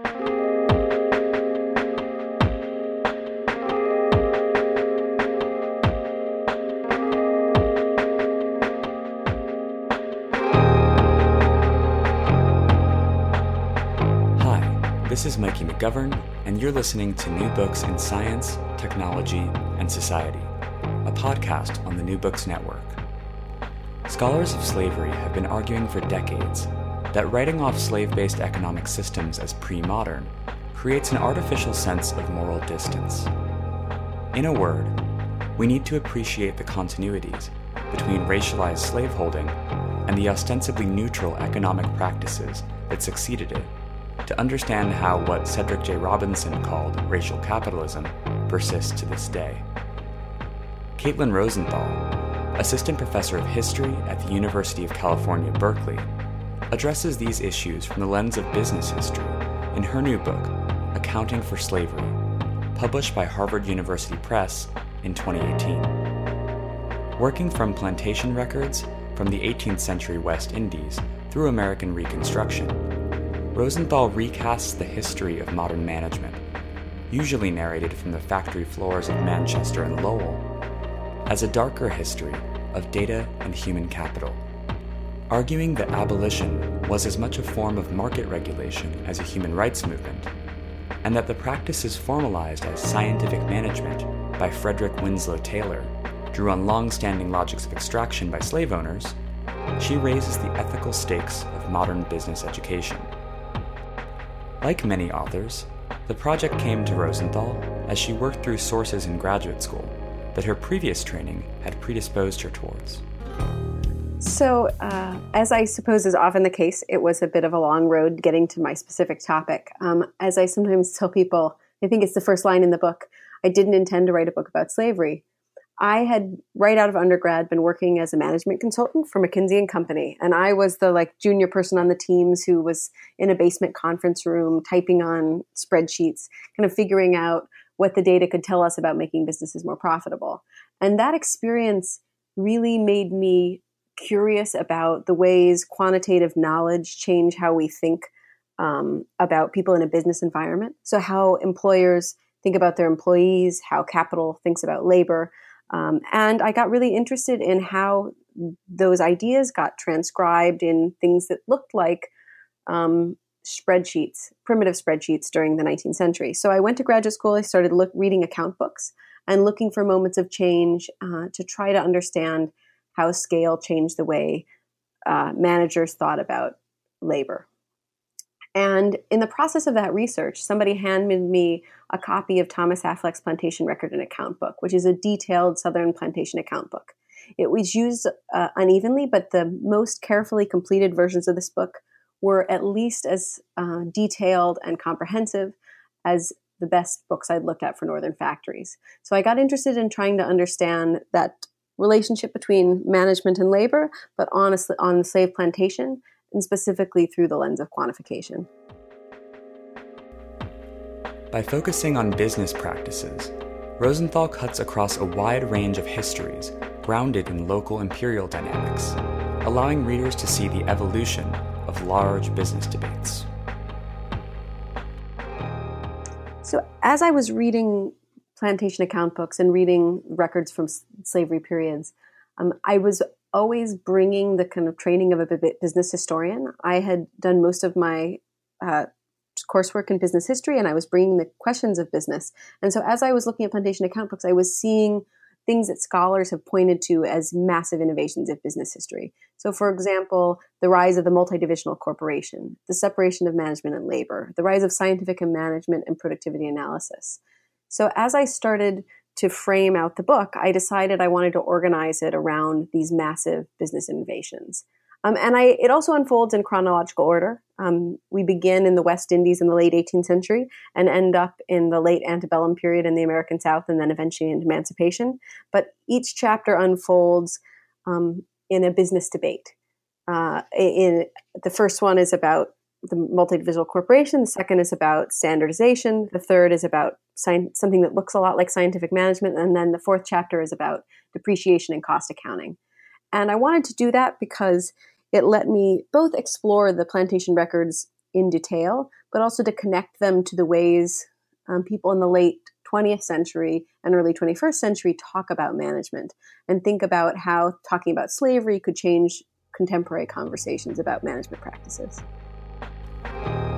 Hi, this is Mikey McGovern, and you're listening to New Books in Science, Technology, and Society, a podcast on the New Books Network. Scholars of slavery have been arguing for decades that writing off slave based economic systems as pre modern creates an artificial sense of moral distance. In a word, we need to appreciate the continuities between racialized slaveholding and the ostensibly neutral economic practices that succeeded it to understand how what Cedric J. Robinson called racial capitalism persists to this day. Caitlin Rosenthal, assistant professor of history at the University of California, Berkeley, addresses these issues from the lens of business history in her new book, Accounting for Slavery, published by Harvard University Press in 2018. Working from plantation records from the 18th century West Indies through American Reconstruction, Rosenthal recasts the history of modern management, usually narrated from the factory floors of Manchester and Lowell, as a darker history of data and human capital, arguing that abolition was as much a form of market regulation as a human rights movement, and that the practices formalized as scientific management by Frederick Winslow Taylor drew on long standing logics of extraction by slave owners, she raises the ethical stakes of modern business education. Like many authors, the project came to Rosenthal as she worked through sources in graduate school that her previous training had predisposed her towards. So, uh, as I suppose is often the case, it was a bit of a long road getting to my specific topic. Um, as I sometimes tell people, I think it's the first line in the book, I didn't intend to write a book about slavery. I had right out of undergrad been working as a management consultant for McKinsey and Company, and I was the like junior person on the teams who was in a basement conference room typing on spreadsheets, kind of figuring out what the data could tell us about making businesses more profitable. And that experience really made me curious about the ways quantitative knowledge change how we think um, about people in a business environment. So, how employers think about their employees, how capital thinks about labor. Um, and I got really interested in how those ideas got transcribed in things that looked like um, spreadsheets, primitive spreadsheets during the 19th century. So I went to graduate school. I started look, reading account books and looking for moments of change uh, to try to understand how scale changed the way uh, managers thought about labor. And in the process of that research, somebody handed me a copy of Thomas Affleck's Plantation Record and Account Book, which is a detailed Southern plantation account book. It was used uh, unevenly, but the most carefully completed versions of this book were at least as uh, detailed and comprehensive as the best books I'd looked at for Northern factories. So I got interested in trying to understand that relationship between management and labor, but honestly on the slave plantation, and specifically through the lens of quantification. By focusing on business practices, Rosenthal cuts across a wide range of histories grounded in local imperial dynamics, allowing readers to see the evolution of large business debates. So, as I was reading plantation account books and reading records from slavery periods, um, I was always bringing the kind of training of a business historian. I had done most of my uh, coursework in business history, and I was bringing the questions of business. And so, as I was looking at plantation account books, I was seeing things that scholars have pointed to as massive innovations of business history. So, for example, the rise of the multidivisional corporation, the separation of management and labor, the rise of scientific and management and productivity analysis. So, as I started to frame out the book, I decided I wanted to organize it around these massive business innovations. Um, and I, it also unfolds in chronological order. Um, we begin in the West Indies in the late 18th century and end up in the late antebellum period in the American South and then eventually in emancipation. But each chapter unfolds um, in a business debate. Uh, in the first one is about the multidivisional corporation. The second is about standardization. The third is about something that looks a lot like scientific management, and then the fourth chapter is about depreciation and cost accounting. And I wanted to do that because it let me both explore the plantation records in detail, but also to connect them to the ways um, people in the late 20th century and early 21st century talk about management and think about how talking about slavery could change contemporary conversations about management practices.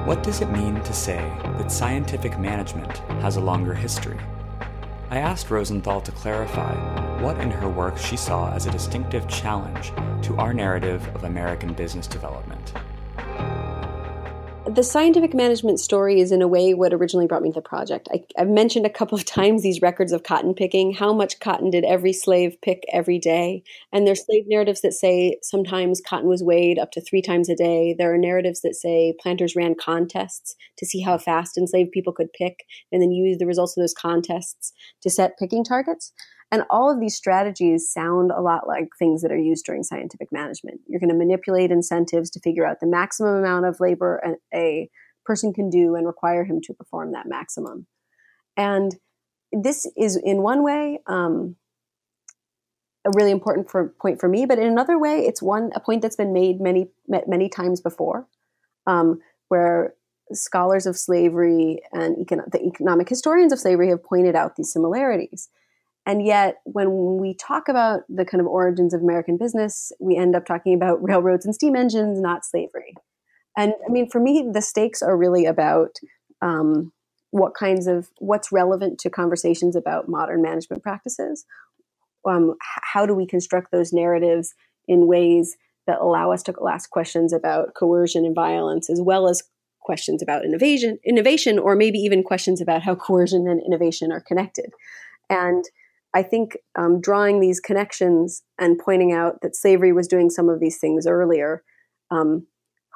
What does it mean to say that scientific management has a longer history? I asked Rosenthal to clarify what in her work she saw as a distinctive challenge to our narrative of American business development the scientific management story is in a way what originally brought me to the project. I, have mentioned a couple of times these records of cotton picking. How much cotton did every slave pick every day? And there's slave narratives that say sometimes cotton was weighed up to three times a day. There are narratives that say planters ran contests to see how fast enslaved people could pick and then use the results of those contests to set picking targets. And all of these strategies sound a lot like things that are used during scientific management. You're going to manipulate incentives to figure out the maximum amount of labor a person can do and require him to perform that maximum. And this is, in one way, um, a really important for, point for me, but in another way, it's one a point that's been made many many times before, um, where scholars of slavery and the economic historians of slavery have pointed out these similarities. And yet, when we talk about the kind of origins of American business, we end up talking about railroads and steam engines, not slavery. And I mean, for me, the stakes are really about um, what kinds of what's relevant to conversations about modern management practices. Um, how do we construct those narratives in ways that allow us to ask questions about coercion and violence, as well as questions about innovation, innovation, or maybe even questions about how coercion and innovation are connected. And I think um, drawing these connections and pointing out that slavery was doing some of these things earlier, um,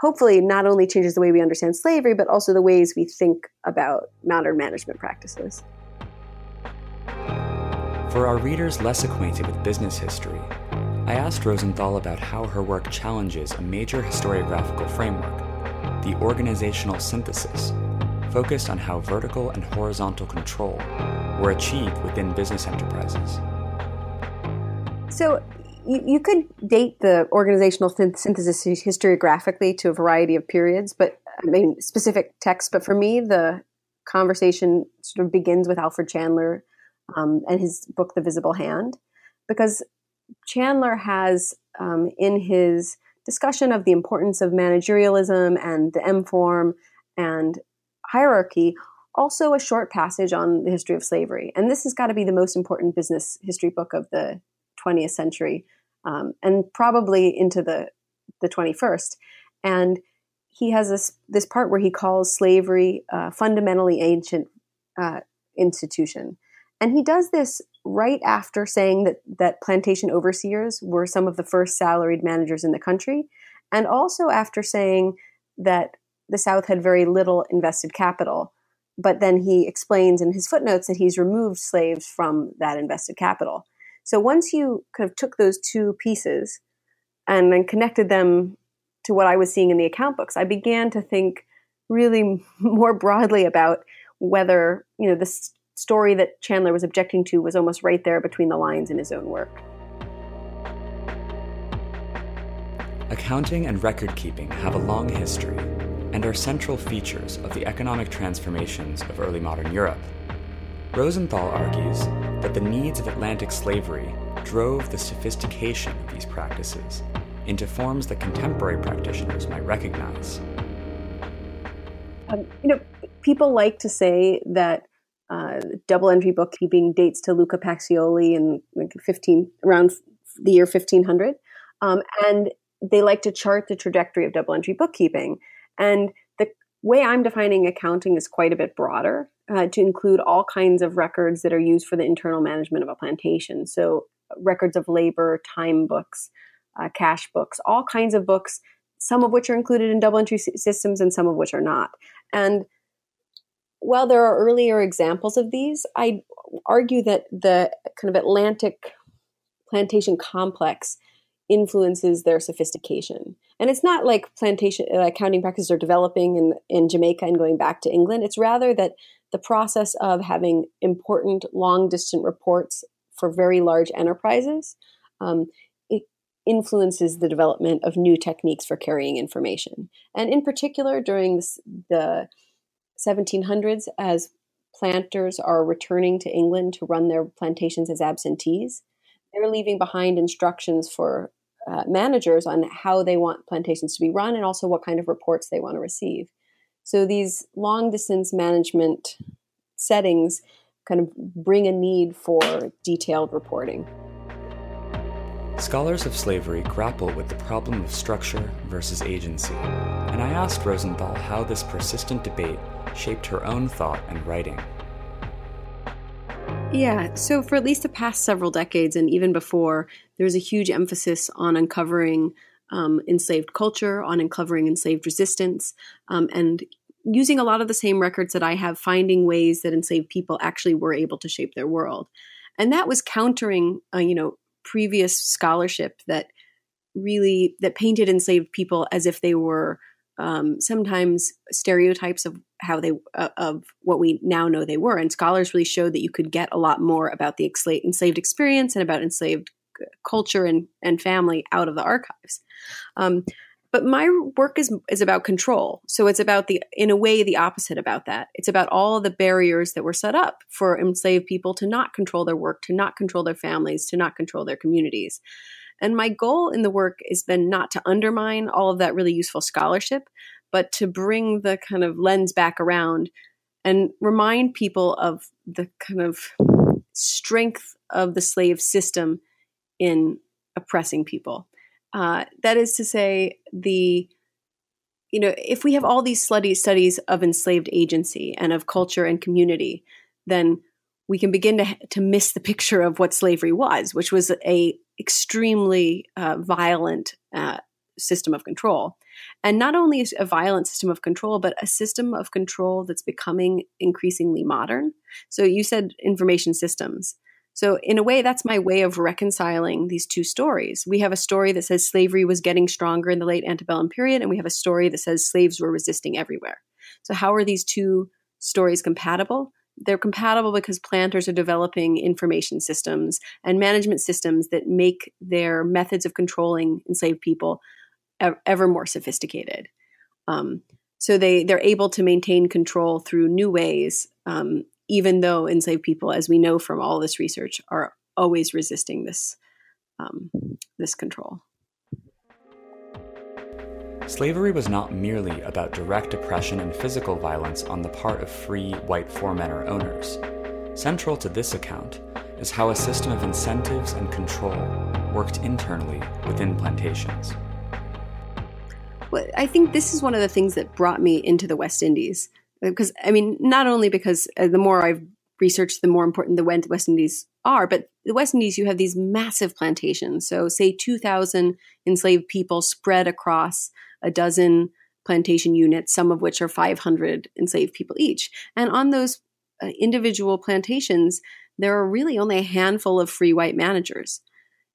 hopefully not only changes the way we understand slavery, but also the ways we think about modern management practices. For our readers less acquainted with business history, I asked Rosenthal about how her work challenges a major historiographical framework, the organizational synthesis, focused on how vertical and horizontal control were achieved within business enterprises. So, you, could date the organizational synthesis historiographically to a variety of periods, but I mean specific texts. But for me, the conversation sort of begins with Alfred Chandler um, and his book, The Visible Hand, because Chandler has um, in his discussion of the importance of managerialism and the M form and hierarchy also a short passage on the history of slavery. And this has got to be the most important business history book of the 20th century um, and probably into the, the 21st. And he has this, this part where he calls slavery a fundamentally ancient uh, institution. And he does this right after saying that, that plantation overseers were some of the first salaried managers in the country, and also after saying that the South had very little invested capital but then he explains in his footnotes that he's removed slaves from that invested capital. So once you kind of took those two pieces and then connected them to what I was seeing in the account books, I began to think really more broadly about whether, you know, the story that Chandler was objecting to was almost right there between the lines in his own work. Accounting and record keeping have a long history and are central features of the economic transformations of early modern Europe. Rosenthal argues that the needs of Atlantic slavery drove the sophistication of these practices into forms that contemporary practitioners might recognize. Um, you know, people like to say that uh, double entry bookkeeping dates to Luca Pacioli in like 15 around the year 1500, um, and they like to chart the trajectory of double entry bookkeeping. And the way I'm defining accounting is quite a bit broader uh, to include all kinds of records that are used for the internal management of a plantation. So, records of labor, time books, uh, cash books, all kinds of books, some of which are included in double entry systems and some of which are not. And while there are earlier examples of these, I argue that the kind of Atlantic plantation complex influences their sophistication. And it's not like plantation uh, accounting practices are developing in, in Jamaica and going back to England. It's rather that the process of having important long distant reports for very large enterprises um, influences the development of new techniques for carrying information. And in particular, during the 1700s, as planters are returning to England to run their plantations as absentees, they're leaving behind instructions for uh, managers on how they want plantations to be run and also what kind of reports they want to receive. So these long distance management settings kind of bring a need for detailed reporting. Scholars of slavery grapple with the problem of structure versus agency, and I asked Rosenthal how this persistent debate shaped her own thought and writing. Yeah, so for at least the past several decades and even before, there's a huge emphasis on uncovering um, enslaved culture, on uncovering enslaved resistance, um, and using a lot of the same records that I have, finding ways that enslaved people actually were able to shape their world. And that was countering, uh, you know, previous scholarship that really that painted enslaved people as if they were um, sometimes stereotypes of how they uh, of what we now know they were and scholars really showed that you could get a lot more about the enslaved experience and about enslaved culture and, and family out of the archives. Um, but my work is is about control. So it's about the in a way the opposite about that. It's about all the barriers that were set up for enslaved people to not control their work to not control their families to not control their communities and my goal in the work has been not to undermine all of that really useful scholarship, but to bring the kind of lens back around and remind people of the kind of strength of the slave system in oppressing people. Uh, that is to say, the you know, if we have all these studies of enslaved agency and of culture and community, then we can begin to to miss the picture of what slavery was, which was a extremely uh, violent uh, system of control. And not only a violent system of control, but a system of control that's becoming increasingly modern. So you said information systems. So, in a way, that's my way of reconciling these two stories. We have a story that says slavery was getting stronger in the late antebellum period, and we have a story that says slaves were resisting everywhere. So, how are these two stories compatible? They're compatible because planters are developing information systems and management systems that make their methods of controlling enslaved people ever more sophisticated. Um, so they they're able to maintain control through new ways, um, even though enslaved people, as we know from all this research, are always resisting this um, this control. Slavery was not merely about direct oppression and physical violence on the part of free white foremen or owners. Central to this account is how a system of incentives and control worked internally within plantations. Well, I think this is one of the things that brought me into the West Indies. Because, I mean, not only because uh, the more I've researched, the more important the West Indies are, but the West Indies, you have these massive plantations. So, say 2,000 enslaved people spread across a dozen plantation units, some of which are 500 enslaved people each. And on those uh, individual plantations, there are really only a handful of free white managers.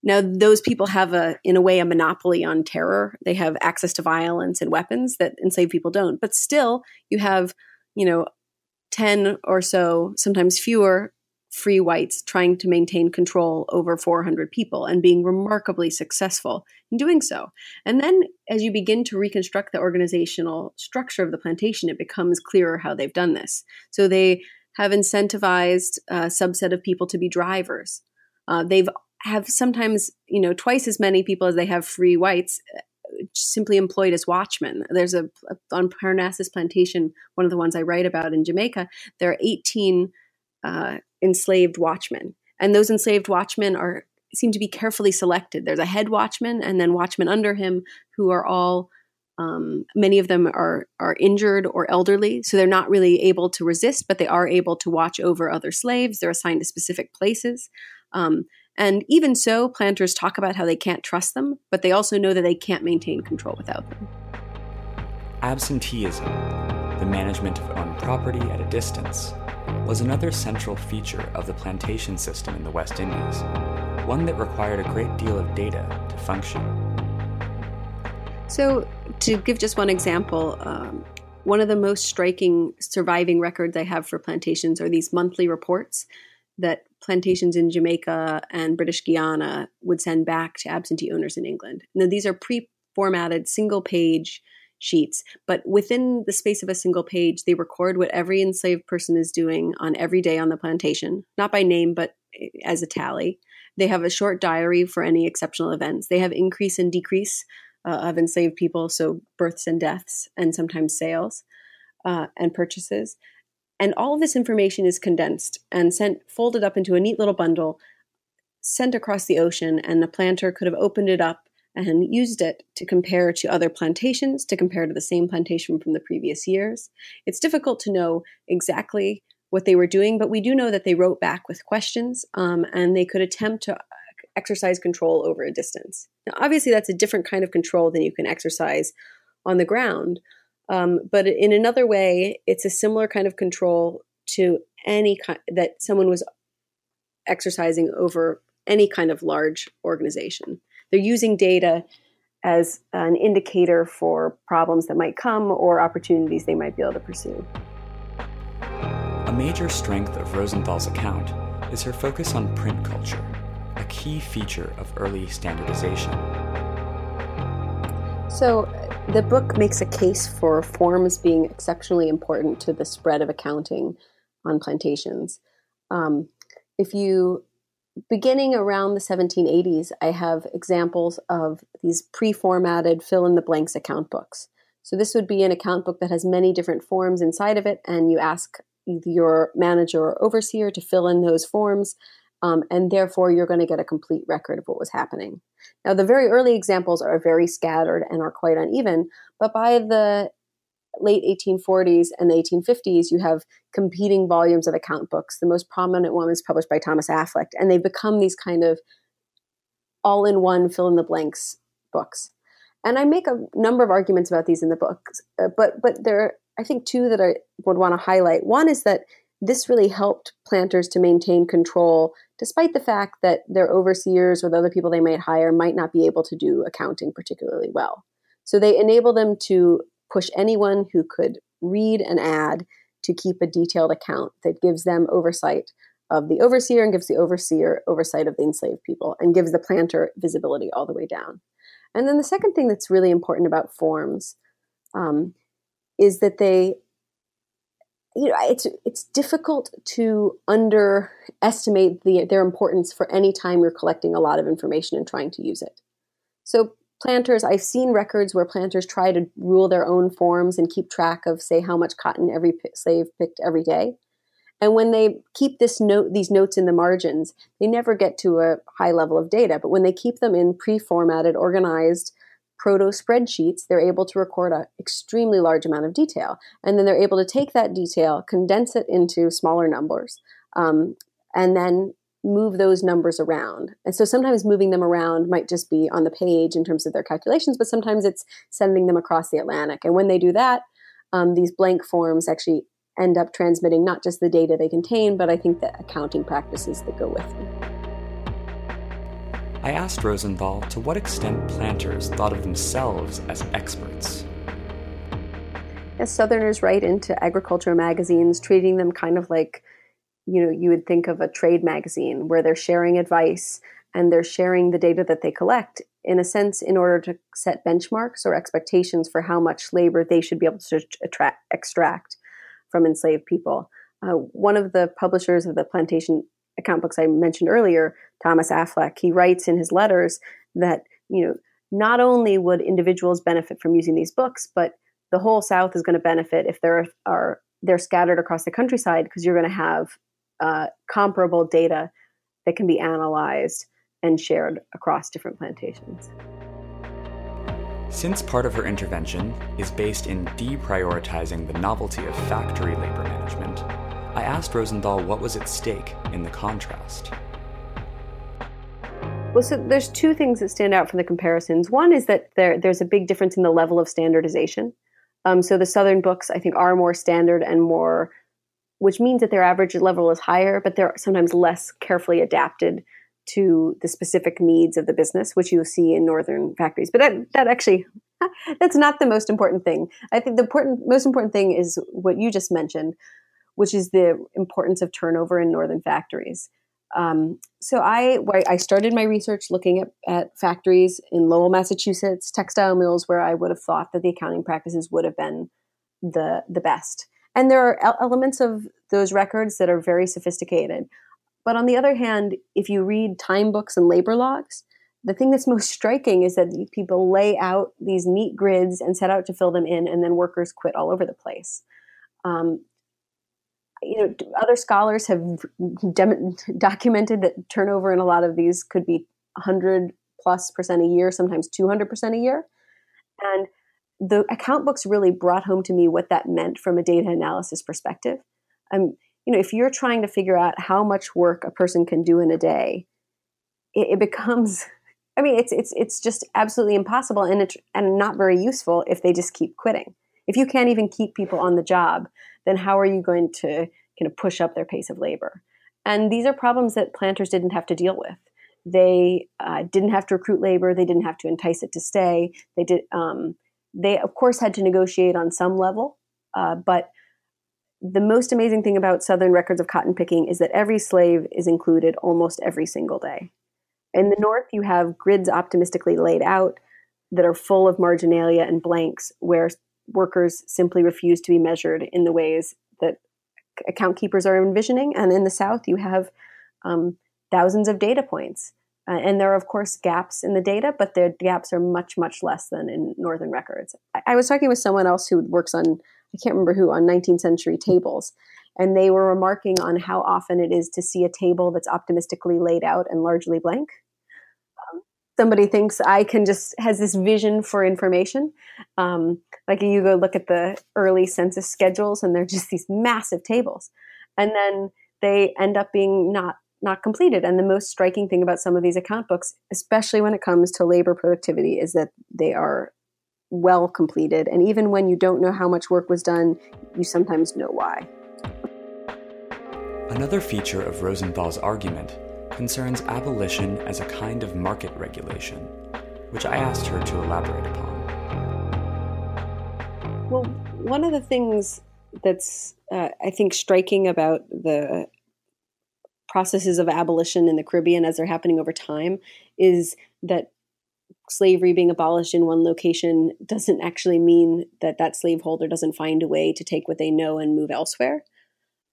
Now, those people have a, in a way, a monopoly on terror. They have access to violence and weapons that enslaved people don't. But still, you have, you know, 10 or so, sometimes fewer free whites trying to maintain control over 400 people and being remarkably successful in doing so. And then as you begin to reconstruct the organizational structure of the plantation, it becomes clearer how they've done this. So they have incentivized a subset of people to be drivers. Uh, they've have sometimes you know twice as many people as they have free whites uh, simply employed as watchmen. There's a on Parnassus plantation, one of the ones I write about in Jamaica. There are 18 uh, enslaved watchmen. And those enslaved watchmen are seem to be carefully selected. There's a head watchman and then watchmen under him who are all um, many of them are are injured or elderly, so they're not really able to resist, but they are able to watch over other slaves. They're assigned to specific places. Um, and even so, planters talk about how they can't trust them, but they also know that they can't maintain control without them. Absenteeism, the management of owned property at a distance, was another central feature of the plantation system in the West Indies, one that required a great deal of data to function. So, to give just one example, um, one of the most striking surviving records I have for plantations are these monthly reports that plantations in Jamaica and British Guiana would send back to absentee owners in England. Now, these are pre formatted single page sheets, but within the space of a single page, they record what every enslaved person is doing on every day on the plantation, not by name, but as a tally. They have a short diary for any exceptional events. They have increase and decrease uh, of enslaved people, so births and deaths, and sometimes sales uh, and purchases. And all of this information is condensed and sent, folded up into a neat little bundle, sent across the ocean, and the planter could have opened it up and used it to compare to other plantations, to compare to the same plantation from the previous years. It's difficult to know exactly what they were doing, but we do know that they wrote back with questions um, and they could attempt to exercise control over a distance. Now, obviously, that's a different kind of control than you can exercise on the ground. Um, but in another way, it's a similar kind of control to any kind that someone was exercising over any kind of large organization. They're using data as an indicator for problems that might come or opportunities they might be able to pursue. A major strength of Rosenthal's account is her focus on print culture, a key feature of early standardization. So, the book makes a case for forms being exceptionally important to the spread of accounting on plantations. Um, if you beginning around the 1780s, I have examples of these pre formatted fill in the blanks account books. So, this would be an account book that has many different forms inside of it, and you ask your manager or overseer to fill in those forms, um, and therefore you're going to get a complete record of what was happening. Now, the very early examples are very scattered and are quite uneven, but by the late 1840s and the 1850s, you have competing volumes of account books. The most prominent one is published by Thomas Affleck, and they've become these kind of all in one fill in the blanks books. And I make a number of arguments about these in the book, uh, but but there are, I think two that I would want to highlight. One is that this really helped planters to maintain control, despite the fact that their overseers or the other people they might hire might not be able to do accounting particularly well. So they enable them to push anyone who could read an ad to keep a detailed account that gives them oversight of the overseer and gives the overseer oversight of the enslaved people and gives the planter visibility all the way down. And then the second thing that's really important about forms um, is that they, you know, it's it's difficult to underestimate the, their importance for any time you're collecting a lot of information and trying to use it. So planters. I've seen records where planters try to rule their own forms and keep track of say how much cotton every slave picked every day. And when they keep this note these notes in the margins they never get to a high level of data. But when they keep them in pre-formatted organized proto spreadsheets they're able to record an extremely large amount of detail. And then they're able to take that detail condense it into smaller numbers um, and then move those numbers around. And so sometimes moving them around might just be on the page in terms of their calculations, but sometimes it's sending them across the Atlantic. And when they do that, um, these blank forms actually end up transmitting not just the data they contain, but I think the accounting practices that go with them. I asked Rosenthal to what extent planters thought of themselves as experts. As Southerners write into agriculture magazines, treating them kind of like you know you would think of a trade magazine where they're sharing advice and they're sharing the data that they collect in a sense in order to set benchmarks or expectations for how much labor they should be able to attract, extract from enslaved people. Uh, one of the publishers of the plantation account books i mentioned earlier thomas affleck he writes in his letters that you know not only would individuals benefit from using these books but the whole south is going to benefit if there are they're scattered across the countryside because you're going to have uh, comparable data that can be analyzed and shared across different plantations. Since part of her intervention is based in deprioritizing the novelty of factory labor management, I asked Rosenthal what was at stake in the contrast. Well, so there's two things that stand out from the comparisons. One is that there, there's a big difference in the level of standardization. Um, so the Southern books, I think, are more standard and more which means that their average level is higher, but they're sometimes less carefully adapted to the specific needs of the business, which you see in northern factories. But that, that actually, that's not the most important thing. I think the important, most important thing is what you just mentioned, which is the importance of turnover in northern factories. Um, so I I started my research looking at, at factories in Lowell, Massachusetts, textile mills where I would have thought that the accounting practices would have been the the best. And there are elements of those records that are very sophisticated. But on the other hand, if you read time books and labor logs, the thing that's most striking is that people lay out these neat grids and set out to fill them in, and then workers quit all over the place. Um, you know, other scholars have dem- documented that turnover in a lot of these could be 100 plus percent a year, sometimes 200 percent a year. And the account books really brought home to me what that meant from a data analysis perspective. Um, you know, if you're trying to figure out how much work a person can do in a day, it, it becomes I mean, it's it's it's just absolutely impossible and it, and not very useful if they just keep quitting. If you can't even keep people on the job, then how are you going to kind of push up their pace of labor? And these are problems that planters didn't have to deal with. They uh, didn't have to recruit labor. They didn't have to entice it to stay. They did. Um, they of course had to negotiate on some level, uh, but the most amazing thing about Southern records of cotton picking is that every slave is included almost every single day. In the north, you have grids optimistically laid out that are full of marginalia and blanks where workers simply refuse to be measured in the ways that account keepers are envisioning. And in the south, you have um, thousands of data points. Uh, and there are, of course, gaps in the data, but the gaps are much, much less than in Northern records. I, I was talking with someone else who works on, I can't remember who, on 19th century tables and they were remarking on how often it is to see a table that's optimistically laid out and largely blank. Um, somebody thinks I can just has this vision for information. Um, like you go look at the early census schedules, and they're just these massive tables, and then they end up being not not completed. And the most striking thing about some of these account books, especially when it comes to labor productivity, is that they are well completed. And even when you don't know how much work was done, you sometimes know why. Another feature of Rosenthal's argument concerns abolition as a kind of market regulation, which I asked her to elaborate upon. Well, one of the things that's, uh, I think, striking about the processes of abolition in the Caribbean as they're happening over time is that slavery being abolished in one location doesn't actually mean that that slaveholder doesn't find a way to take what they know and move elsewhere.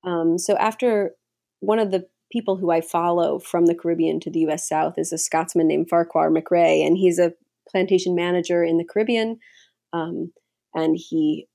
Um, so after one of the people who I follow from the Caribbean to the U.S. South is a Scotsman named Farquhar McRae, and he's a plantation manager in the Caribbean, um, and he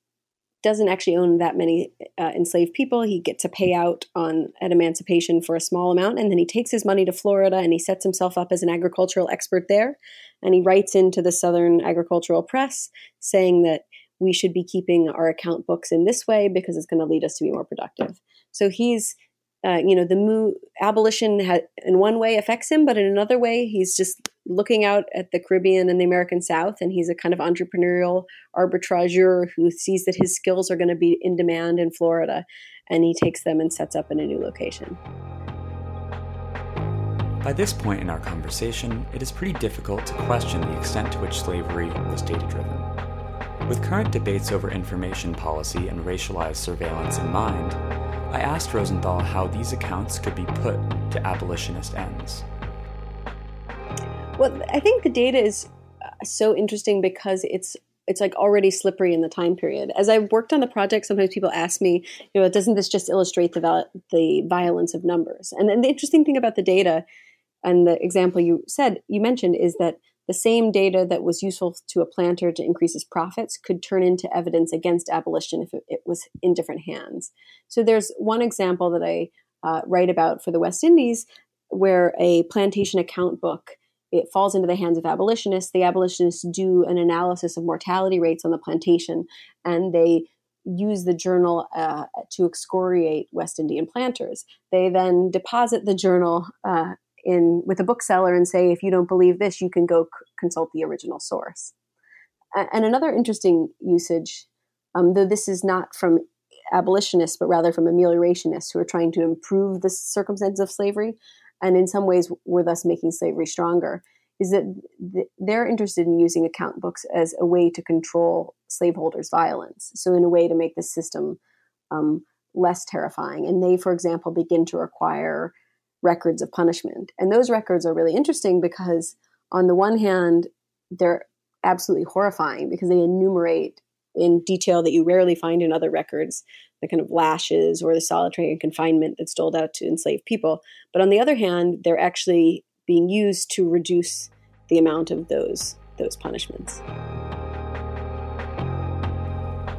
doesn't actually own that many uh, enslaved people. He gets a payout on at emancipation for a small amount, and then he takes his money to Florida and he sets himself up as an agricultural expert there. And he writes into the Southern Agricultural Press saying that we should be keeping our account books in this way because it's going to lead us to be more productive. So he's, uh, you know, the abolition ha- in one way affects him, but in another way, he's just looking out at the Caribbean and the American South, and he's a kind of entrepreneurial arbitrageur who sees that his skills are going to be in demand in Florida, and he takes them and sets up in a new location. By this point in our conversation, it is pretty difficult to question the extent to which slavery was data driven. With current debates over information policy and racialized surveillance in mind, I asked Rosenthal how these accounts could be put to abolitionist ends. Well, I think the data is uh, so interesting because it's it's like already slippery in the time period. As I've worked on the project, sometimes people ask me, you know, doesn't this just illustrate the the violence of numbers? And then the interesting thing about the data and the example you said you mentioned is that the same data that was useful to a planter to increase his profits could turn into evidence against abolition if it, was in different hands. So there's one example that I uh, write about for the West Indies where a plantation account book it falls into the hands of abolitionists. The abolitionists do an analysis of mortality rates on the plantation, and they use the journal uh, to excoriate West Indian planters. They then deposit the journal uh, in with a bookseller and say, if you don't believe this, you can go c- consult the original source. And another interesting usage, um, though this is not from abolitionists, but rather from ameliorationists who are trying to improve the circumstances of slavery, and in some ways were thus making slavery stronger, is that th- they're interested in using account books as a way to control slaveholders' violence. So, in a way to make the system um, less terrifying. And they, for example, begin to require records of punishment. And those records are really interesting because, on the one hand, they're absolutely horrifying because they enumerate in detail that you rarely find in other records the kind of lashes or the solitary and confinement that's doled out to enslaved people. But on the other hand, they're actually being used to reduce the amount of those those punishments.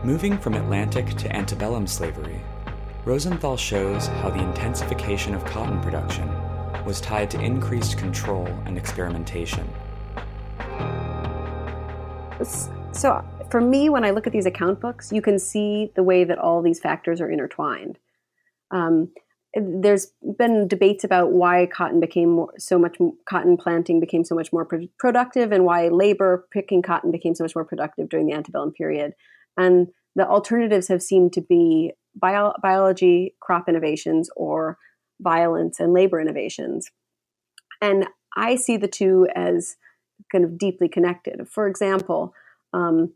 Moving from Atlantic to antebellum slavery, Rosenthal shows how the intensification of cotton production was tied to increased control and experimentation. So, for me, when I look at these account books, you can see the way that all these factors are intertwined. Um, there's been debates about why cotton became more, so much cotton planting became so much more pro- productive and why labor picking cotton became so much more productive during the antebellum period and the alternatives have seemed to be bio- biology, crop innovations, or violence and labor innovations. And I see the two as kind of deeply connected. For example, um,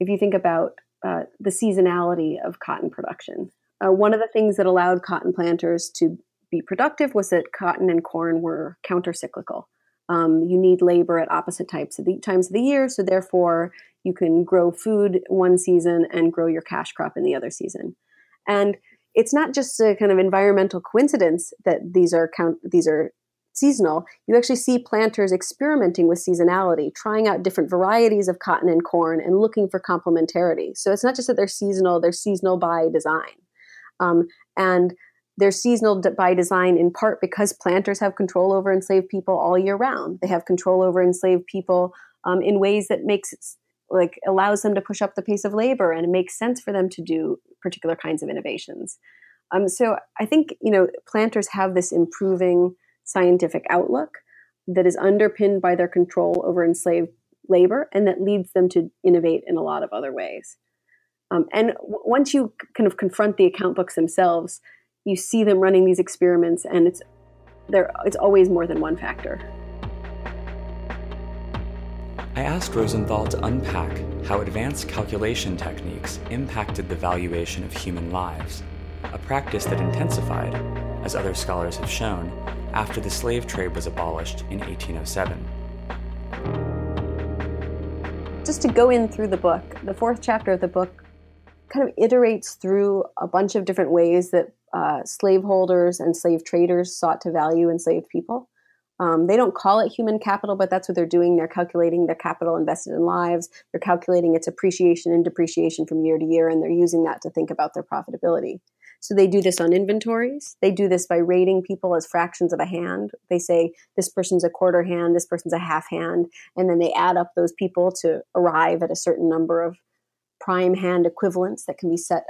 if you think about uh, the seasonality of cotton production, uh, one of the things that allowed cotton planters to be productive was that cotton and corn were countercyclical. Um, you need labor at opposite types of the times of the year, so therefore you can grow food one season and grow your cash crop in the other season. And it's not just a kind of environmental coincidence that these are count these are seasonal. You actually see planters experimenting with seasonality, trying out different varieties of cotton and corn and looking for complementarity. So it's not just that they're seasonal, they're seasonal by design. Um, and they're seasonal by design in part because planters have control over enslaved people all year round. They have control over enslaved people um, in ways that makes like allows them to push up the pace of labor and it makes sense for them to do particular kinds of innovations. Um, so i think you know planters have this improving scientific outlook that is underpinned by their control over enslaved labor and that leads them to innovate in a lot of other ways. Um, and w- once you kind of confront the account books themselves you see them running these experiments and it's there it's always more than one factor I asked Rosenthal to unpack how advanced calculation techniques impacted the valuation of human lives, a practice that intensified, as other scholars have shown, after the slave trade was abolished in 1807. Just to go in through the book, the fourth chapter of the book kind of iterates through a bunch of different ways that uh, slaveholders and slave traders sought to value enslaved people. Um, they don't call it human capital, but that's what they're doing. They're calculating their capital invested in lives. They're calculating its appreciation and depreciation from year to year, and they're using that to think about their profitability. So they do this on inventories. They do this by rating people as fractions of a hand. They say this person's a quarter hand, this person's a half hand, and then they add up those people to arrive at a certain number of prime hand equivalents that can be set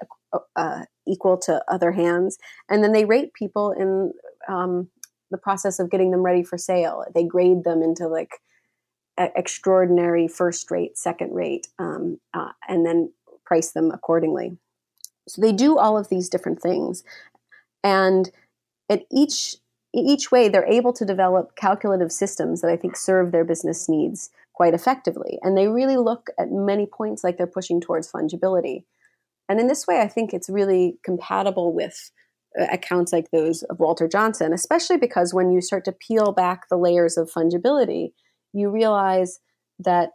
uh, equal to other hands. And then they rate people in um, the process of getting them ready for sale. They grade them into like extraordinary first rate, second rate, um, uh, and then price them accordingly. So they do all of these different things, and at each each way they're able to develop calculative systems that I think serve their business needs quite effectively. And they really look at many points like they're pushing towards fungibility. And in this way, I think it's really compatible with Uh, accounts like those of Walter Johnson, especially because when you start to peel back the layers of fungibility, you realize that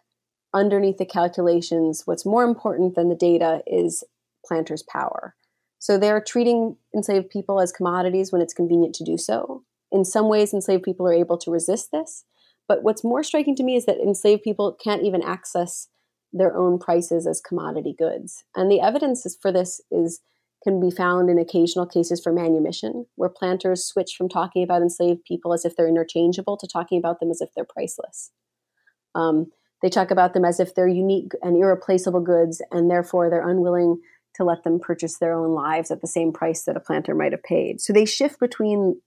underneath the calculations, what's more important than the data is planters' power. So they're treating enslaved people as commodities when it's convenient to do so. In some ways, enslaved people are able to resist this. But what's more striking to me is that enslaved people can't even access their own prices as commodity goods. And the evidence for this is can be found in occasional cases for manumission, where planters switch from talking about enslaved people as if they're interchangeable to talking about them as if they're priceless. Um, they talk about them as if they're unique and irreplaceable goods, and therefore they're unwilling to let them purchase their own lives at the same price that a planter might have paid. So they shift between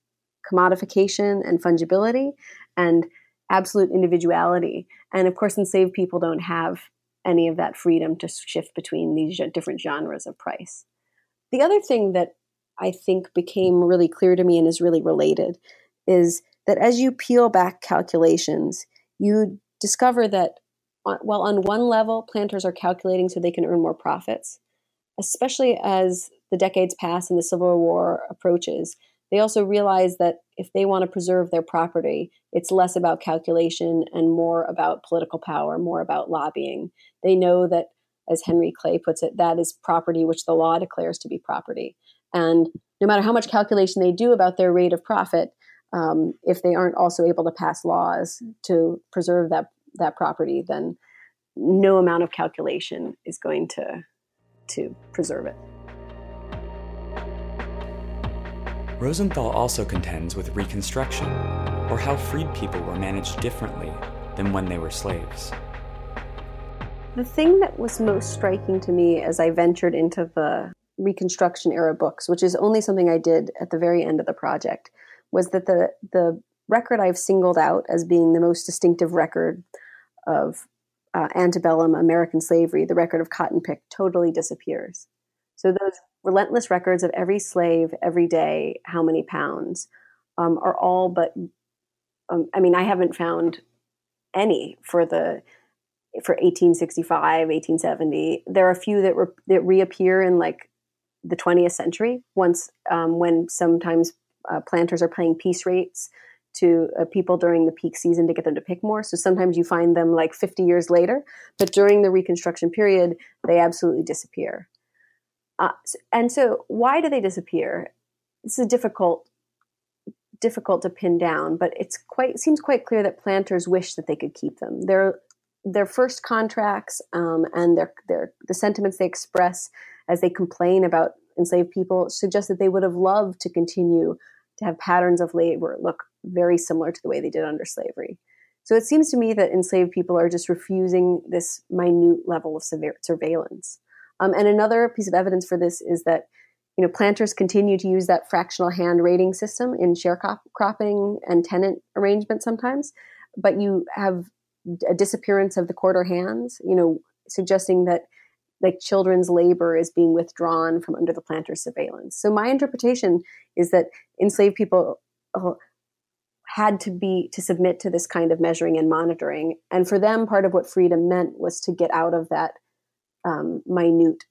commodification and fungibility and absolute individuality. And of course, enslaved people don't have any of that freedom to shift between these different genres of price. The other thing that I think became really clear to me and is really related is that as you peel back calculations, you discover that uh, while on one level, planters are calculating so they can earn more profits, especially as the decades pass and the Civil War approaches, they also realize that if they want to preserve their property, it's less about calculation and more about political power, more about lobbying. They know that, as Henry Clay puts it, that is property which the law declares to be property. And no matter how much calculation they do about their rate of profit, um, if they aren't also able to pass laws to preserve that that property, then no amount of calculation is going to to preserve it. Rosenthal also contends with Reconstruction, or how freed people were managed differently than when they were slaves. The thing that was most striking to me as I ventured into the Reconstruction era books, which is only something I did at the very end of the project, was that the the record I've singled out as being the most distinctive record of uh, antebellum American slavery, the record of cotton pick, totally disappears. So those relentless records of every slave, every day, how many pounds, um, are all but. Um, I mean, I haven't found any for the for 1865, 1870. There are a few that re- that reappear in like the 20th century. Once um, when sometimes uh, planters are paying piece rates to uh, people during the peak season to get them to pick more. So sometimes you find them like 50 years later, but during the Reconstruction period, they absolutely disappear. Uh, and so, why do they disappear? This is difficult difficult to pin down, but it's quite seems quite clear that planters wish that they could keep them. Their their first contracts um, and their their the sentiments they express as they complain about enslaved people suggest that they would have loved to continue to have patterns of labor look very similar to the way they did under slavery. So it seems to me that enslaved people are just refusing this minute level of surveillance. Um, and another piece of evidence for this is that you know planters continue to use that fractional hand rating system in sharecropping and tenant arrangements sometimes, but you have a disappearance of the quarter hands. You know, suggesting that like children's labor is being withdrawn from under the planter's surveillance. So my interpretation is that enslaved people uh, had to be to submit to this kind of measuring and monitoring, and for them, part of what freedom meant was to get out of that um, minute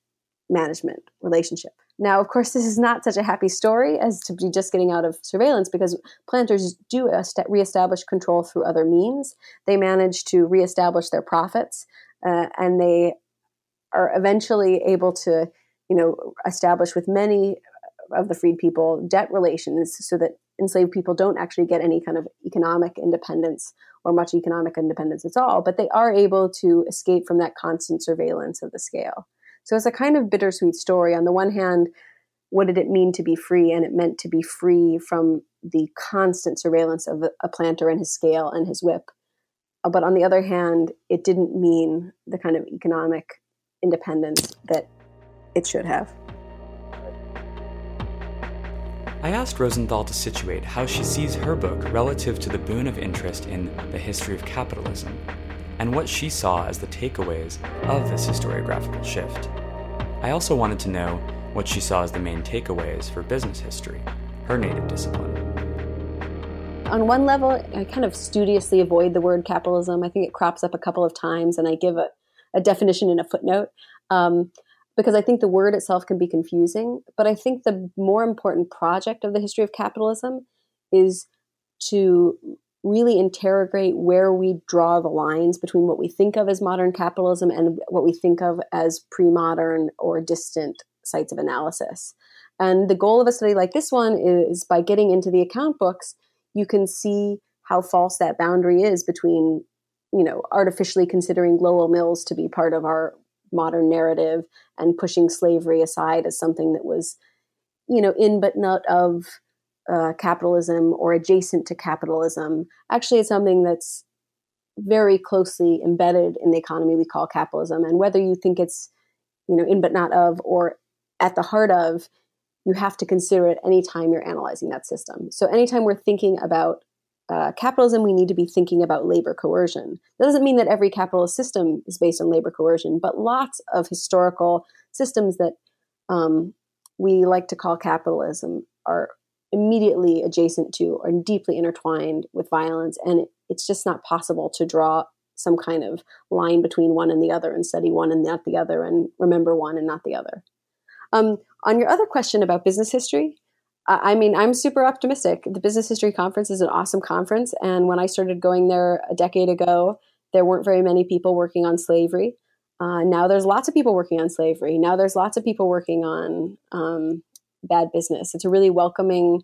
management relationship. Now, of course, this is not such a happy story as to be just getting out of surveillance because planters do reestablish control through other means. They manage to reestablish their profits, uh, and they are eventually able to, you know, establish with many of the freed people debt relations so that enslaved people don't actually get any kind of economic independence or much economic independence at all, but they are able to escape from that constant surveillance of the scale. So it's a kind of bittersweet story. On the one hand, what did it mean to be free? And it meant to be free from the constant surveillance of a planter and his scale and his whip. Uh, but on the other hand, it didn't mean the kind of economic independence that it should have. I asked Rosenthal to situate how she sees her book relative to the boon of interest in the history of capitalism, and what she saw as the takeaways of this historiographical shift. I also wanted to know what she saw as the main takeaways for business history, her native discipline. On one level, I kind of studiously avoid the word capitalism. I think it crops up a couple of times, and I give a, a definition in a footnote. Um, because I think the word itself can be confusing. But I think the more important project of the history of capitalism is to really interrogate where we draw the lines between what we think of as modern capitalism and what we think of as pre modern or distant sites of analysis. And the goal of a study like this one is by getting into the account books, you can see how false that boundary is between, you know, artificially considering Lowell Mills to be part of our modern narrative and pushing slavery aside as something that was, you know, in but not of uh, capitalism or adjacent to capitalism. Actually, it's something that's very closely embedded in the economy we call capitalism. And whether you think it's, you know, in but not of or at the heart of, you have to consider it anytime you're analyzing that system. So anytime we're thinking about uh, capitalism, we need to be thinking about labor coercion. That doesn't mean that every capitalist system is based on labor coercion, but lots of historical systems that um, we like to call capitalism are immediately adjacent to or deeply intertwined with violence. And it, it's just not possible to draw some kind of line between one and the other and study one and not the other and remember one and not the other. Um, on your other question about business history, I mean, I'm super optimistic. The Business History Conference is an awesome conference. And when I started going there a decade ago, there weren't very many people working on slavery. Uh, now there's lots of people working on slavery. Now there's lots of people working on um, bad business. It's a really welcoming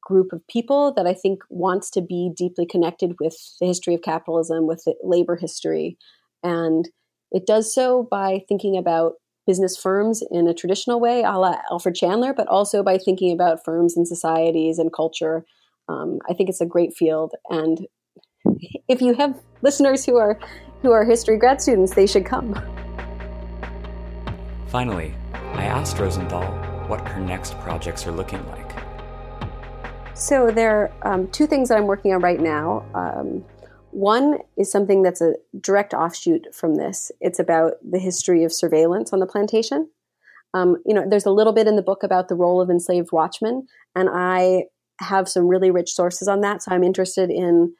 group of people that I think wants to be deeply connected with the history of capitalism, with labor history. And it does so by thinking about business firms in a traditional way, a la Alfred Chandler, but also by thinking about firms and societies and culture. Um, I think it's a great field. And if you have listeners who are who are history grad students, they should come. Finally, I asked Rosenthal what her next projects are looking like. So there are um, two things that I'm working on right now. Um, one is something that's a direct offshoot from this. It's about the history of surveillance on the plantation. Um, you know, there's a little bit in the book about the role of enslaved watchmen, and I have some really rich sources on that. So I'm interested in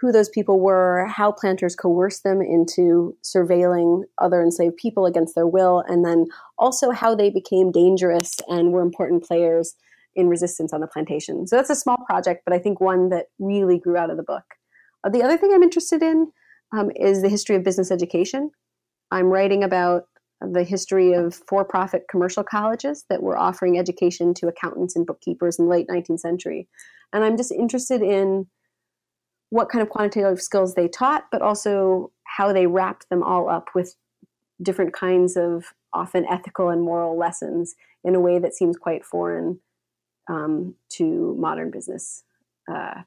who those people were, how planters coerced them into surveilling other enslaved people against their will, and then also how they became dangerous and were important players in resistance on the plantation. So that's a small project, but I think one that really grew out of the book. Uh, the other thing I'm interested in um, is the history of business education. I'm writing about the history of for profit commercial colleges that were offering education to accountants and bookkeepers in the late 19th century. And I'm just interested in what kind of quantitative skills they taught, but also how they wrapped them all up with different kinds of often ethical and moral lessons in a way that seems quite foreign um, to modern business uh,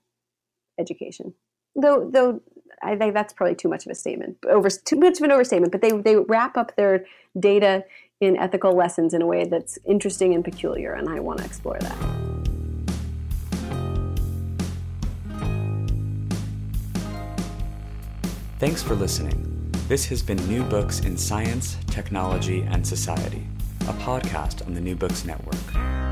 education. Though, though I think that's probably too much of a statement, over too much of an overstatement. But they they wrap up their data in ethical lessons in a way that's interesting and peculiar, and I want to explore that. Thanks for listening. This has been New Books in Science, Technology, and Society, a podcast on the New Books Network.